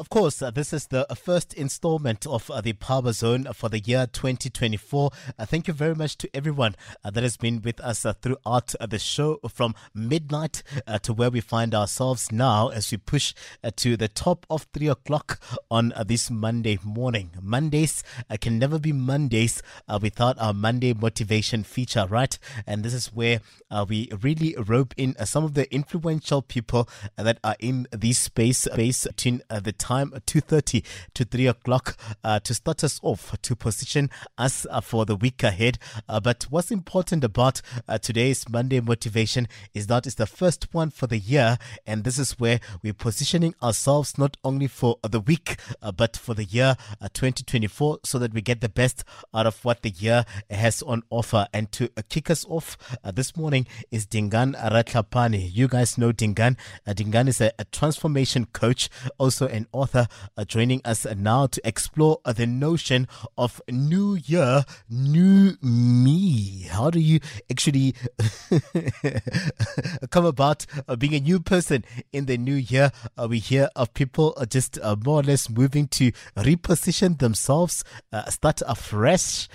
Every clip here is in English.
Of course, uh, this is the uh, first installment of uh, the Power Zone for the year 2024. Uh, thank you very much to everyone uh, that has been with us uh, throughout the show from midnight to where we find ourselves now as we push to the top of three o'clock on this Monday morning. Mondays can never be Mondays without our Monday motivation feature, right? And this is where we really rope in some of the influential people that are in this space, space between the time 2.30 to 3 o'clock uh, to start us off, to position us uh, for the week ahead. Uh, but what's important about uh, today's Monday motivation is that it's the first one for the year. And this is where we're positioning ourselves not only for the week, uh, but for the year 2024 so that we get the best out of what the year has on offer. And to kick us off this morning is Dingaan Ratlhapane. You guys know Dingaan. Dingaan is a, a transformation coach, also an author, uh, joining us now to explore uh, the notion of new year, new me. How do you actually come about uh, being a new person in the new year? Uh, we hear of people uh, just uh, more or less moving to reposition themselves, start afresh,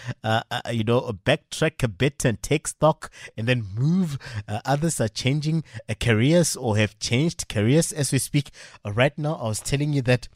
you know, backtrack a bit and take stock and then move. others are changing careers or have changed careers as we speak. right now, I was telling you that that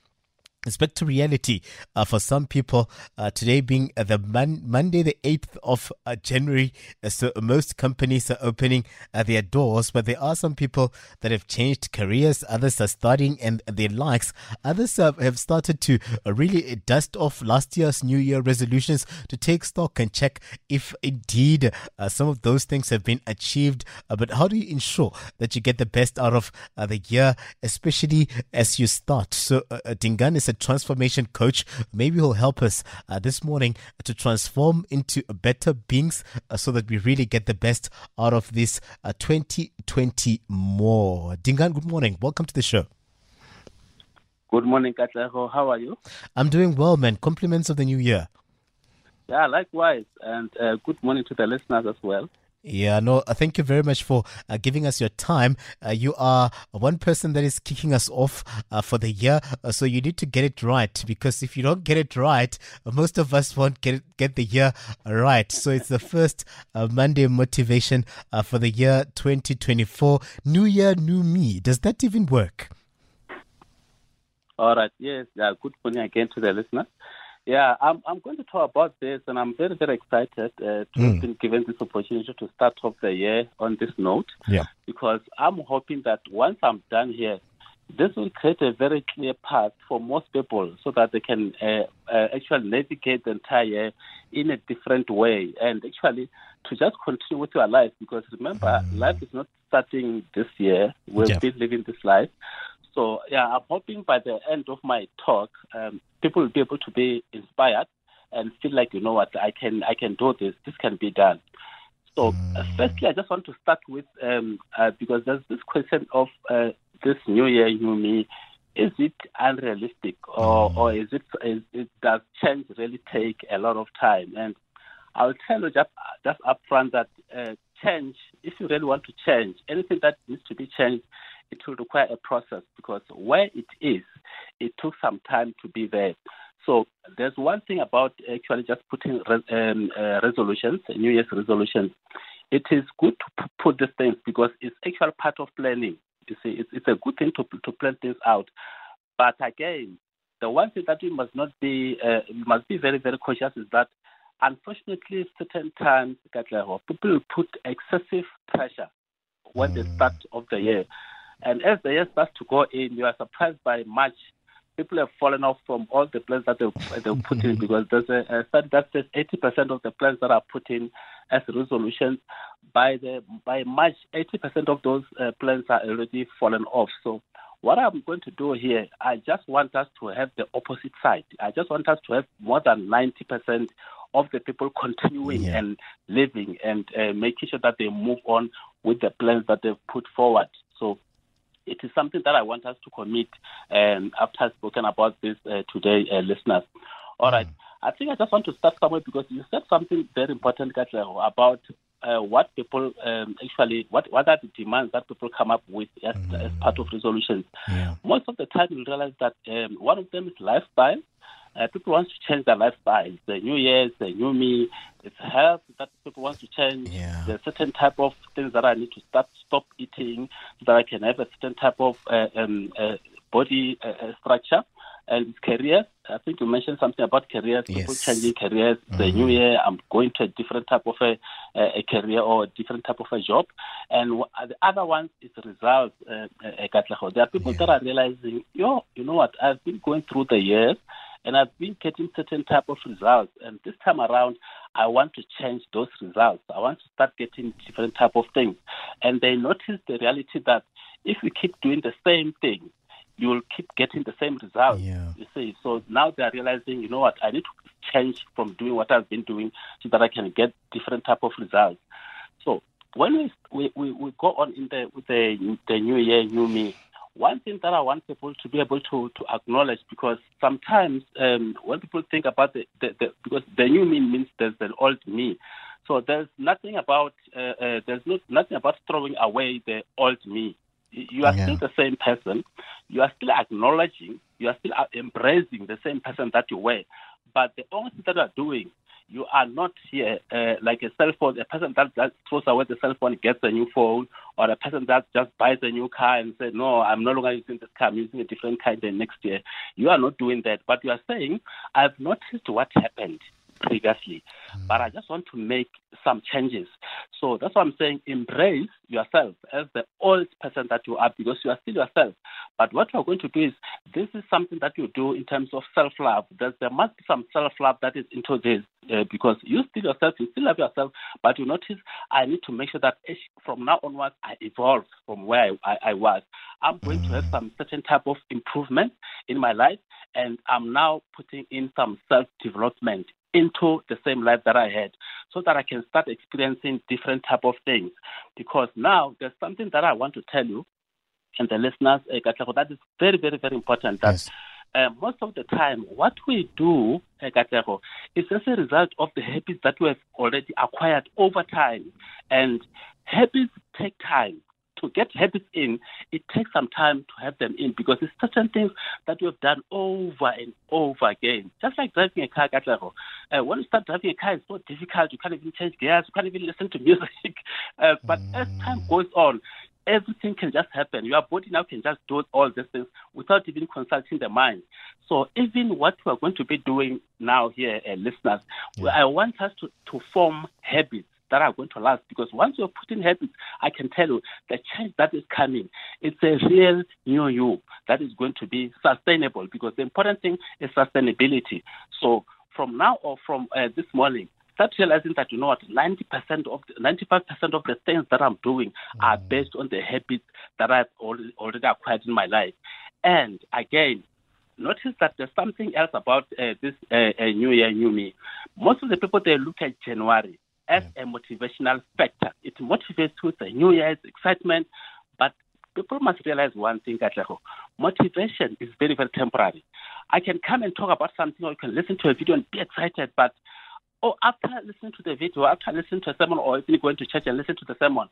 it's back to reality uh, for some people. Uh, today being uh, the mon- Monday, the 8th of uh, January. Uh, so most companies are opening uh, their doors, but there are some people that have changed careers. Others are studying and their likes. Others have started to really dust off last year's New Year resolutions to take stock and check if indeed some of those things have been achieved. but how do you ensure that you get the best out of the year, especially as you start? So Dingaan is a transformation coach. Maybe he'll help us uh, this morning to transform into better beings uh, so that we really get the best out of this uh, 2020 more. Dingaan, good morning. Welcome to the show. Good morning, Katleho. How are you? I'm doing well, man. Compliments of the new year. Yeah, likewise. And uh, good morning to the listeners as well. Yeah, no, uh, thank you very much for uh, giving us your time. Uh, you are one person that is kicking us off uh, for the year, uh, so you need to get it right because if you don't get it right, uh, most of us won't get it, get the year right. So it's the first Monday motivation for the year 2024. New year, new me. Does that even work? All right. Yes. Good morning again to the listeners. Yeah, I'm I'm going to talk about this, and I'm very very excited uh, to mm. have been given this opportunity to start off the year on this note. Yeah, because I'm hoping that once I'm done here, this will create a very clear path for most people, so that they can uh, uh, actually navigate the entire year in a different way, and actually to just continue with your life. Because remember, mm. life is not starting this year; we've been living this life. So yeah, I'm hoping by the end of my talk, um, people will be able to be inspired and feel like you know what I can I can do this. This can be done. So uh, firstly, I just want to start with um, uh, because there's this question of uh, this new year, new me. Is it unrealistic, or or is it, is it does change really take a lot of time? And I'll tell you just just upfront that uh, change, if you really want to change anything that needs to be changed, it will require a process because where it is, it took some time to be there. So there's one thing about actually just putting res- um, uh, resolutions, New Year's resolutions. It is good to p- put these things because it's actually part of planning. You see, it's, it's a good thing to to plan things out. But again, the one thing that we must not be uh, must be very very cautious is that unfortunately certain times people put excessive pressure when the start of the year. And as the year starts to go in, you are surprised by March. People have fallen off from all the plans that they've, they've put in because there's a, a study that says 80% of the plans that are put in as resolutions by the by March, 80% of those uh, plans are already fallen off. So what I'm going to do here, I just want us to have the opposite side. I just want us to have more than 90% of the people continuing yeah. and living and uh, making sure that they move on with the plans that they've put forward. So it is something that I want us to commit um, after I've spoken about this uh, today, uh, listeners. All right. Mm. I think I just want to start somewhere because you said something very important, Katlego, about uh, what people um, actually, what, what are the demands that people come up with as, mm. as part of resolutions. Yeah. Most of the time, you realize that um, one of them is lifestyle. Uh, people want to change their lifestyle. The new year, the new me. It's health that people want to change. Yeah. There's certain type of things that I need to start stop eating so that I can have a certain type of uh, um, uh, body uh, uh, structure and careers. I think you mentioned something about careers, yes. people changing careers. Mm-hmm. The new year, I'm going to a different type of a, a, career or a different type of a job. And the other one is results. Uh, uh, there are people yeah. that are realizing, yo, you know what, I've been going through the years and I've been getting certain type of results. And this time around, I want to change those results. I want to start getting different type of things. And they notice the reality that if we keep doing the same thing, you will keep getting the same results. Yeah. You see, so now they are realizing, you know what, I need to change from doing what I've been doing so that I can get different type of results. So when we we, we, we go on in the with the the new year, new me, one thing that I want people to be able to, to acknowledge because sometimes um, when people think about the, the, the, because the new me means there's the old me. So there's nothing about uh, uh, there's not, nothing about throwing away the old me. You are yeah. still the same person. You are still acknowledging. You are still embracing the same person that you were. But the only thing that you are doing, you are not here uh, like a cell phone, a person that just throws away the cell phone gets a new phone, or a person that just buys a new car and says, No, I'm no longer using this car, I'm using a different car the next year. You are not doing that. But you are saying, I've noticed what happened previously. But I just want to make some changes. So that's why I'm saying embrace yourself as the old person that you are because you are still yourself. But what you're going to do is this is something that you do in terms of self love. There must be some self love that is into this uh, because you still yourself, you still love yourself, but you notice I need to make sure that from now onwards I evolve from where I, I, I was. I'm going to have mm. some certain type of improvement in my life, and I'm now putting in some self development into the same life that I had so that I can start experiencing different type of things. Because now there's something that I want to tell you and the listeners, uh, that is very, very, very important. That yes. uh, most of the time, what we do, uh, is as a result of the habits that we have already acquired over time. And habits take time to get habits in, it takes some time to have them in because it's certain things that you have done over and over again. Just like driving a car, Katlego. Uh, when you start driving a car, it's so difficult. You can't even change gears. You can't even listen to music. Uh, but mm. as time goes on, everything can just happen. Your body now can just do all these things without even consulting the mind. So even what we're going to be doing now here, uh, listeners, yeah. I want us to, to form habits that are going to last. Because once you're putting habits, I can tell you the change that is coming, it's a real new you that is going to be sustainable. Because the important thing is sustainability. So from now or from uh, this morning, start realizing that you know what 90% of 95% of the things that I'm doing mm. are based on the habits that I've already, already acquired in my life. And again, notice that there's something else about uh, this uh, uh, new year, new me. Most of the people they look at January as yeah. a motivational factor. It motivates with the new year's excitement, but people must realize one thing, Katleho. Motivation is very, very temporary. I can come and talk about something, or you can listen to a video and be excited, but oh, after listening to the video, after listening to a sermon, or even going to church and listen to the sermon,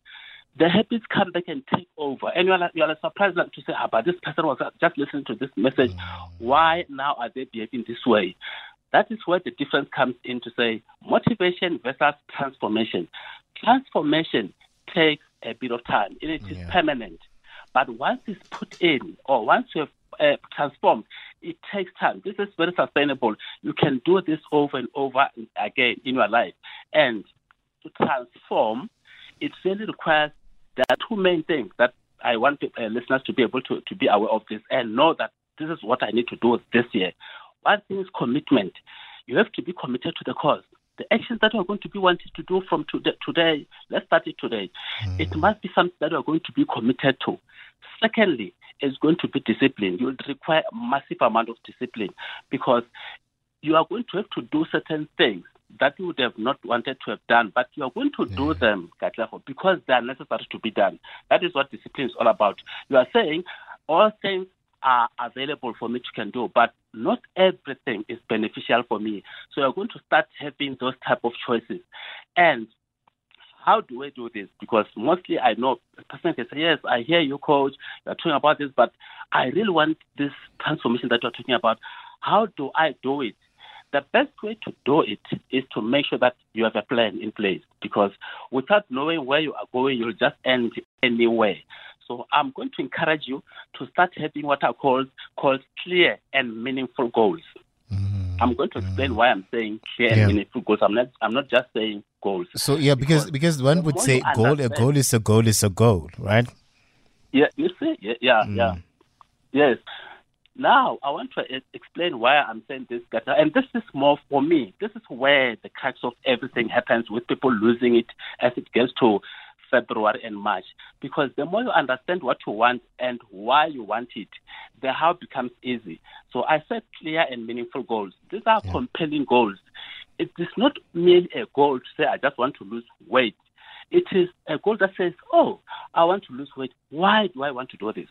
the habits come back and take over. And you're, you're surprised to say, ah, but this person was just listening to this message. Mm. Why now are they behaving this way? That is where the difference comes in to say motivation versus transformation. Transformation takes a bit of time and it is yeah. permanent. But once it's put in or once you have uh, transformed, it takes time. This is very sustainable. You can do this over and over again in your life. And to transform, it really requires there are two main things that I want uh, listeners to be able to, to be aware of this and know that this is what I need to do this year. One thing is commitment. You have to be committed to the cause. The actions that are going to be wanting to do from today, today let's start it today. Mm. It must be something that you are going to be committed to. Secondly, it's going to be discipline. You will require a massive amount of discipline because you are going to have to do certain things that you would have not wanted to have done, but you are going to yeah. do them, Katlego, because they are necessary to be done. That is what discipline is all about. You are saying all things are available for me to can do, but not everything is beneficial for me. So you're going to start having those type of choices. And how do I do this? Because mostly I know a person can say, Yes, I hear you, coach, you're talking about this, but I really want this transformation that you're talking about. How do I do it? The best way to do it is to make sure that you have a plan in place because without knowing where you are going, you'll just end anywhere. So I'm going to encourage you to start having what I call called clear and meaningful goals. Mm-hmm. I'm going to explain mm-hmm. why I'm saying clear yeah. and meaningful goals. I'm not I'm not just saying goals. So yeah, because because, because one would say goal a goal is a goal is a goal, right? Yeah, you see, yeah, yeah, mm. yeah. Yes. Now, I want to explain why I'm saying this, and this is more for me. This is where the crux of everything happens with people losing it as it gets to February and March. Because the more you understand what you want and why you want it, the how becomes easy. So I set clear and meaningful goals. These are yeah. compelling goals. It is not merely a goal to say, I just want to lose weight. It is a goal that says, oh, I want to lose weight. Why do I want to do this?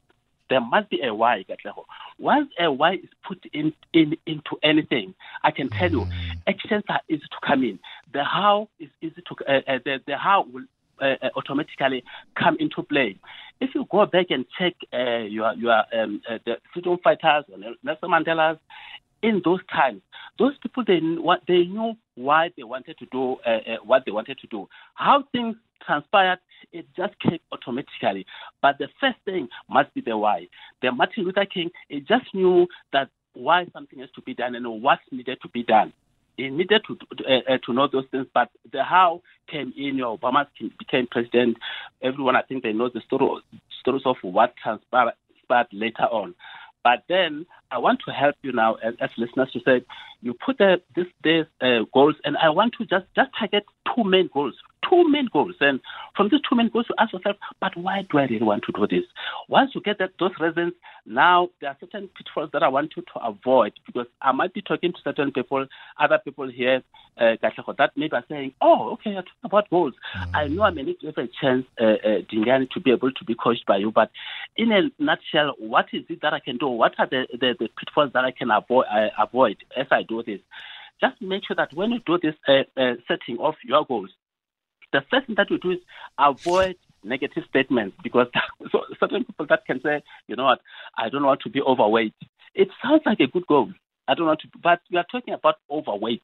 there must be a why, Katleho. Once a why is put in, in into anything, I can tell you, mm. actions are easy to come in. The how is easy to uh, uh, the, the how will uh, uh, automatically come into play. If you go back and check uh, your your um, uh, the freedom fighters or Nelson Mandela's in those times, those people they they knew why they wanted to do uh, uh, what they wanted to do. How things transpired, it just came automatically. But the first thing must be the why. The Martin Luther King, he just knew that why something has to be done and what needed to be done. He needed to uh, uh, to know those things, but the how came in. You know, Obama became president. Everyone, I think, they know the story stories of what transpired later on. But then I want to help you now as, as listeners to say, you put the, this day's uh, goals, and I want to just, just target two main goals two main goals. And from these two main goals, you ask yourself, but why do I really want to do this? Once you get that, those reasons, now there are certain pitfalls that I want you to avoid because I might be talking to certain people, other people here, uh, that maybe are saying, oh, okay, you're talking about goals. Mm-hmm. I know I may need to have a chance, uh, uh, Dingani, to be able to be coached by you, but in a nutshell, what is it that I can do? What are the, the, the pitfalls that I can avoid, uh, avoid as I do this? Just make sure that when you do this uh, uh, setting of your goals, the first thing that you do is avoid negative statements because so certain people that can say, you know what, I don't want to be overweight. It sounds like a good goal. I don't want to, but we are talking about overweight.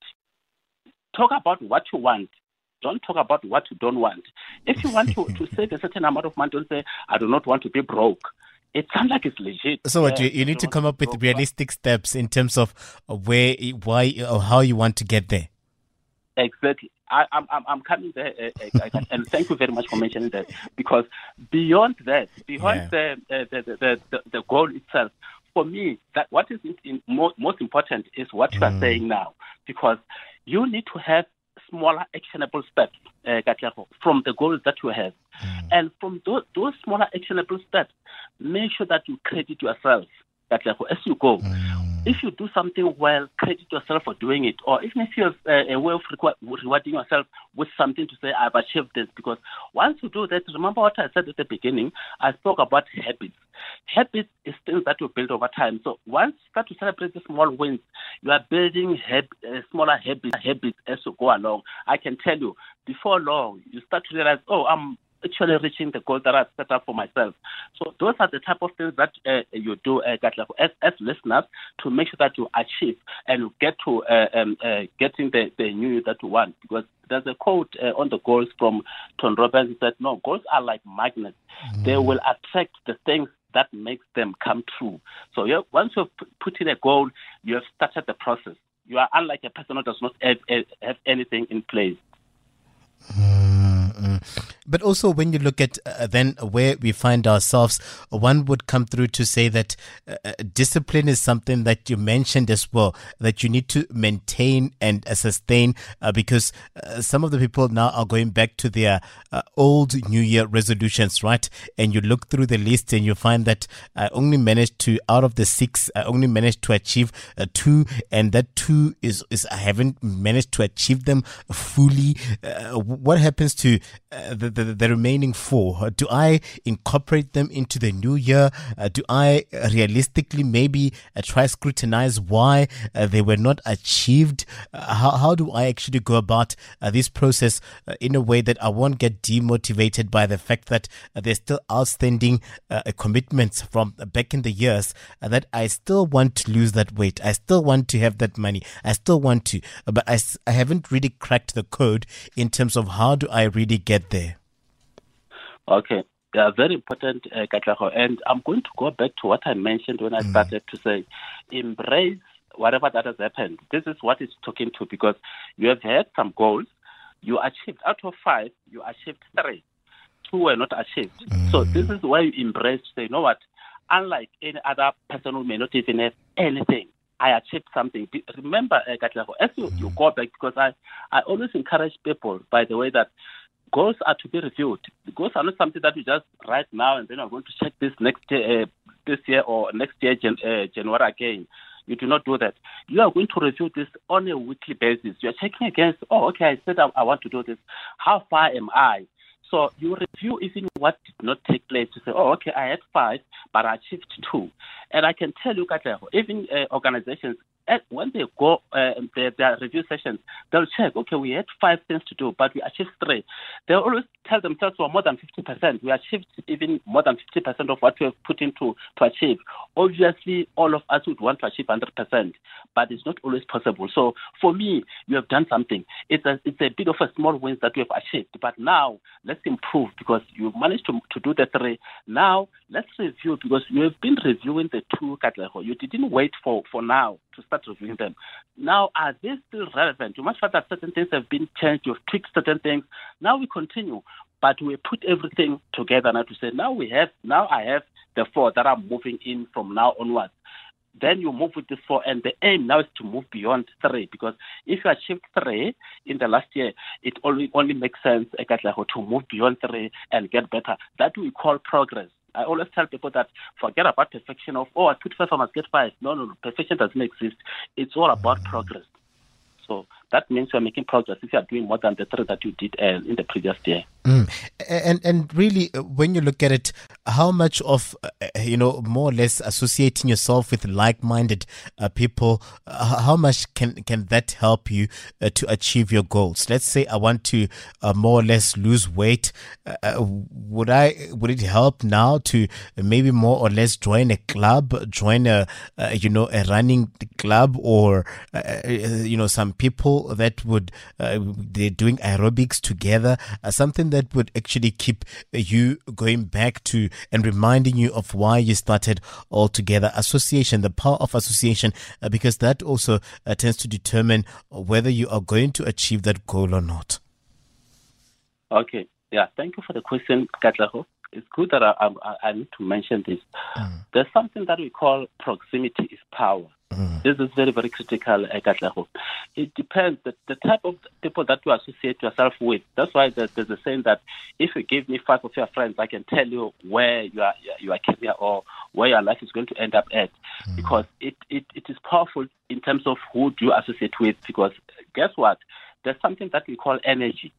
Talk about what you want. Don't talk about what you don't want. If you want to, to save a certain amount of money, don't say, I do not want to be broke. It sounds like it's legit. So, what, you, you need to come up with realistic steps in terms of where, why, or how you want to get there. Exactly. I, am I'm, I'm coming there, uh, uh, and thank you very much for mentioning that. Because beyond that, beyond yeah. the, the, the, the, goal itself, for me, that what is in, in most, most important is what you are mm. saying now. Because you need to have smaller actionable steps, uh, from the goals that you have. Mm. And from those, those smaller actionable steps, make sure that you credit yourself as you go. Mm if you do something well, credit yourself for doing it. Or even if you have uh, a way of rewarding yourself with something to say, I've achieved this. Because once you do that, remember what I said at the beginning, I spoke about habits. Habits is things that you build over time. So once you start to celebrate the small wins, you are building hab- uh, smaller habits, habits as you go along. I can tell you, before long, you start to realize, oh, I'm actually reaching the goal that I've set up for myself. So those are the type of things that uh, you do, uh, as, as listeners, to make sure that you achieve and get to uh, um, uh, getting the, the new that you want. Because there's a quote uh, on the goals from Tony Robbins. Said, "No, goals are like magnets. Mm. They will attract the things." That makes them come true. So yeah, once you've put in a goal, you have started the process. You are unlike a person who does not have, have anything in place. Mm. Mm. But also, when you look at uh, then where we find ourselves, one would come through to say that uh, uh discipline is something that you mentioned as well, that you need to maintain and uh, sustain, uh, because uh, some of the people now are going back to their old New Year resolutions, right? And you look through the list and you find that I only managed to, out of the six, I only managed to achieve two, and that two is, is I haven't managed to achieve them fully. what happens to uh, the, the, the remaining four? Uh, do I incorporate them into the new year? Uh, do I realistically maybe uh, try scrutinize why uh, they were not achieved? how, how do I actually go about this process in a way that I won't get demotivated by the fact that there's still outstanding commitments from back in the years that I still want to lose that weight. I still want to have that money. I still want to, but I, I haven't really cracked the code in terms of how do I really get there? Okay. Yeah, very important, uh, Katlaho. And I'm going to go back to what I mentioned when I mm. started to say, embrace whatever that has happened. This is what it's talking to because you have had some goals. You achieved out of five, you achieved three. Two were not achieved. Mm. So this is why you embrace say, you know what? Unlike any other person who may not even have anything, I achieved something. Remember, uh, as you, you go back, because I, I always encourage people, by the way, that goals are to be reviewed. The goals are not something that you just write now and then I'm going to check this next uh, this year or next year, Jan, uh, January again. You do not do that. You are going to review this on a weekly basis. You are checking against, oh, okay, I said I, I want to do this. How far am I? So you review even what did not take place to say, oh, okay, I had five, but I achieved two. And I can tell you, Katleho, even uh, organizations, when they go uh, their, their review sessions, they'll check, okay, we had five things to do, but we achieved three. They always tell themselves we're more than 50%. We achieved even more than 50% of what we have put into to achieve. Obviously, all of us would want to achieve 100%, but it's not always possible. So for me, you have done something. It's a, it's a bit of a small win that we have achieved, but now let's improve because you managed to, to do the three. Now let's review because you have been reviewing the two Katleho. You didn't wait for, for now to start reviewing them. Now, are they still relevant? You must find that certain things have been changed, you've tweaked certain things. Now we continue, but we put everything together now to say, now we have, now I have the four that are moving in from now onwards. Then you move with this four, and the aim now is to move beyond three. Because if you achieved three in the last year, it only only makes sense eh, to move beyond three and get better. That we call progress. I always tell people that forget about perfection of, oh, I put five, I must get five. No, no, no. Perfection doesn't exist. It's all about mm. progress. So that means you're making progress if you're doing more than the three that you did uh, in the previous year. Mm. And and really, uh, when you look at it, how much of uh, you know more or less associating yourself with like-minded uh, people, uh, how much can can that help you uh, to achieve your goals? Let's say I want to more or less lose weight. would I would it help now to maybe more or less join a club, join a you know a running club, or you know some people that would they're doing aerobics together, something that would actually keep you going back to and reminding you of why you started all together. Association, the power of association, uh, because that also uh, tends to determine whether you are going to achieve that goal or not. Okay. Yeah. Thank you for the question, Katlaho. It's good that I, I, I need to mention this. Mm. There's something that we call proximity is power. Mm. This is very, very critical, uh, It depends the, the type of people that you associate yourself with. That's why there's, there's a saying that if you give me five of your friends, I can tell you where you are, your career or where your life is going to end up at. Mm. Because it, it, it is powerful in terms of who do you associate with. Because guess what? There's something that we call energy.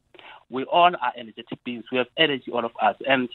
We all are energetic beings. We have energy, all of us. And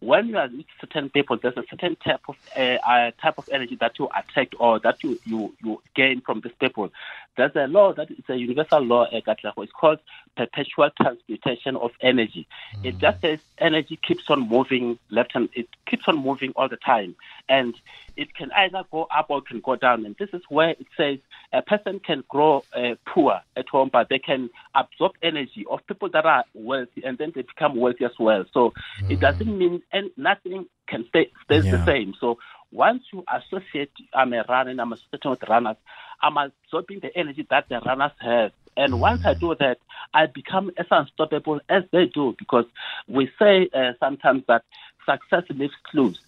when you are with certain people, there's a certain type of uh, uh, type of energy that you attract or that you, you, you gain from these people. There's a law that is a universal law, uh, it's called perpetual transmutation of energy. Mm. It just says energy keeps on moving left and it keeps on moving all the time. And it can either go up or it can go down. And this is where it says a person can grow uh, poor at home, but they can absorb energy of people that are wealthy and then they become wealthy as well. So mm. it doesn't mean and nothing can stay stays yeah. the same. So once you associate, I'm a runner and I'm associating with runners, I'm absorbing the energy that the runners have And once I do that, I become as unstoppable as they do because we say uh, sometimes that success leaves clues.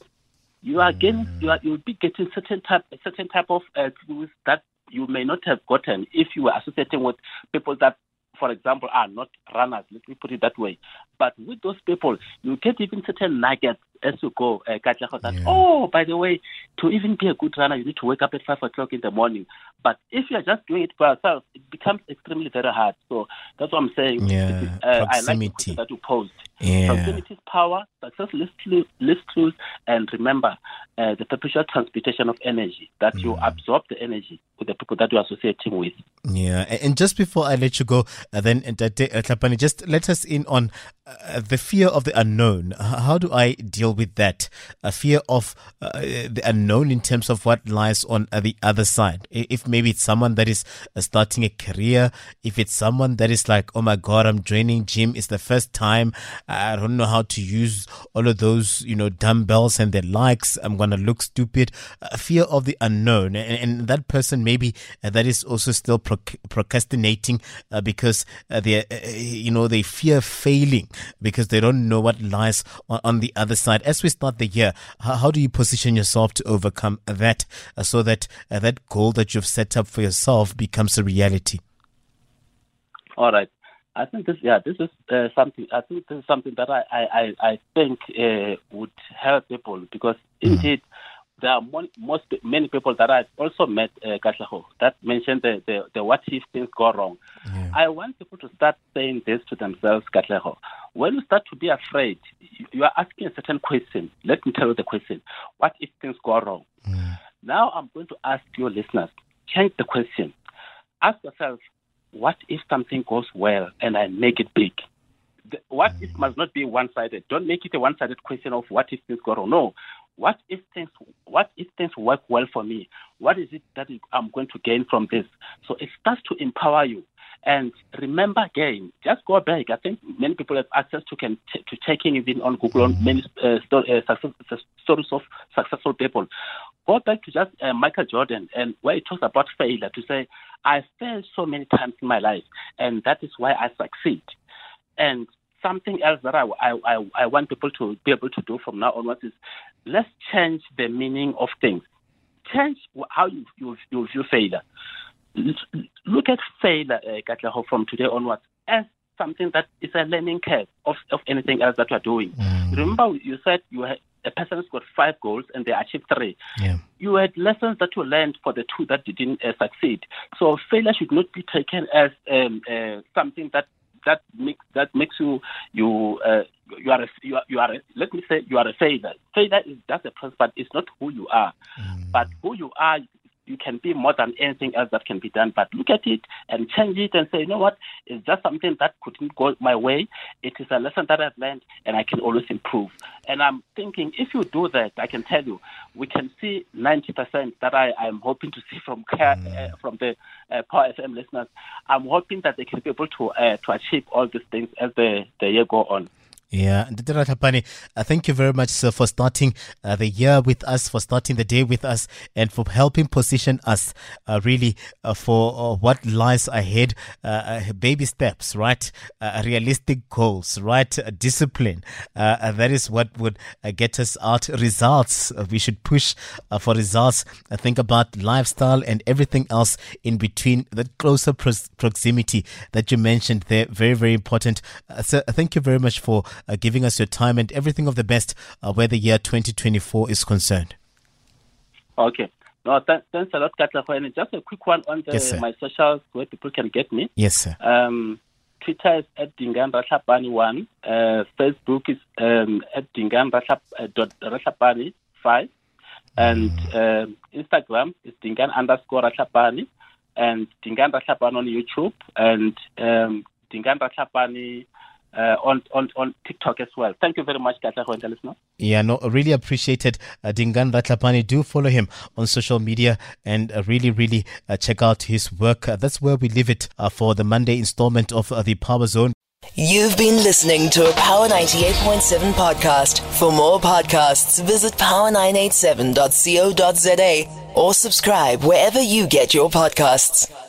You are getting, you are, you'll be getting certain type, certain type of uh, clues that you may not have gotten if you were associating with people that for example, are not runners. Let me put it that way. But with those people, you get even certain nuggets as you go. Uh, that, yeah. oh, by the way, to even be a good runner, you need to wake up at 5 o'clock in the morning. But if you're just doing it for yourself, becomes extremely very hard. So that's what I'm saying. Yeah, uh, I like that you posed. Yeah. Proximity is power, success list clues, and remember uh, the perpetual transmutation of energy, that mm. you absorb the energy with the people that you're associating with. Yeah, and just before I let you go, uh, then uh, Tlhapane, just let us in on uh, the fear of the unknown. How do I deal with that? A fear of uh, the unknown in terms of what lies on uh, the other side. If maybe it's someone that is uh, starting a career, if it's someone that is like, oh my God, I'm joining gym. It's the first time. I don't know how to use all of those, you know, dumbbells and their likes. I'm going to look stupid. A fear of the unknown. And, and that person maybe uh, that is also still procrastinating uh, because they, you know, they fear failing because they don't know what lies on, on the other side. As we start the year, how, how do you position yourself to overcome that uh, so that uh, that goal that you've set up for yourself becomes a reality? All right. I think this, yeah, this is uh, something. I think this is something that I, I, I think uh, would help people because mm. indeed there are most many people that I've also met, uh, that mentioned the, the, the what if things go wrong. Yeah. I want people to start saying this to themselves, Katlego. When you start to be afraid, you are asking a certain question. Let me tell you the question. What if things go wrong? Yeah. Now I'm going to ask your listeners, change the question. Ask yourself, what if something goes well and I make it big? The, what if mm. must not be one-sided. Don't make it a one-sided question of what if things go wrong. No, what if things what if things work well for me? What is it that I'm going to gain from this? So it starts to empower you. And remember again, just go back. I think many people have access to can t- to checking even on Google on many uh, sto- uh, success, stories of successful people. Go back to just uh, Michael Jordan and where he talks about failure to say, I failed so many times in my life, and that is why I succeed. And something else that I, I, I, want people to be able to do from now onwards is let's change the meaning of things. Change how you, you, you view failure. Look at failure, uh, from today onwards as something that is a learning curve of, of anything else that you're doing. Mm. Remember, you said you had a person scored five goals and they achieved three. Yeah. You had lessons that you learned for the two that didn't uh, succeed. So failure should not be taken as um, uh, something that that makes that makes you you uh, you are a, you are, you are a, let me say you are a failure. Failure is just a process, but it's not who you are. Mm. But who you are, you can be more than anything else that can be done. But look at it and change it and say, you know what, it's just something that couldn't go my way. It is a lesson that I've learned and I can always improve. And I'm thinking if you do that, I can tell you, we can see 90% that I, am hoping to see from uh, from the uh, Power FM listeners. I'm hoping that they can be able to uh, to achieve all these things as the, the year go on. Yeah, uh, thank you very much, sir, for starting uh, the year with us, for starting the day with us, and for helping position us uh, really uh, for uh, what lies ahead. Baby steps, right? realistic goals, right? discipline. that is what would get us out results. we should push for results. think about lifestyle and everything else in between. That closer proximity that you mentioned there, very, very important. so, thank you very much for uh, giving us your time and everything of the best uh, where the year 2024 is concerned. Okay. No, th- thanks a lot, Katla. Just a quick one on the, yes, my socials where people can get me. Yes, sir. Um, Twitter is at Dingaan Ratlhapane1. Uh, Facebook is um, at Dingaan Ratlhapane 5. And uh, Instagram is Dingaan underscore Ratlhapane. And Dingaan Ratlhapane on YouTube. And um, Dingaan Ratlhapane uh, on, on, on TikTok as well. Thank you very much, Katlego and listener. Yeah, no, really appreciated uh, Dingaan Ratlhapane. Do follow him on social media and uh, really, really uh, check out his work. Uh, that's where we leave it uh, for the Monday installment of uh, the Power Zone. You've been listening to a Power 98.7 podcast. For more podcasts, visit power987.co.za or subscribe wherever you get your podcasts.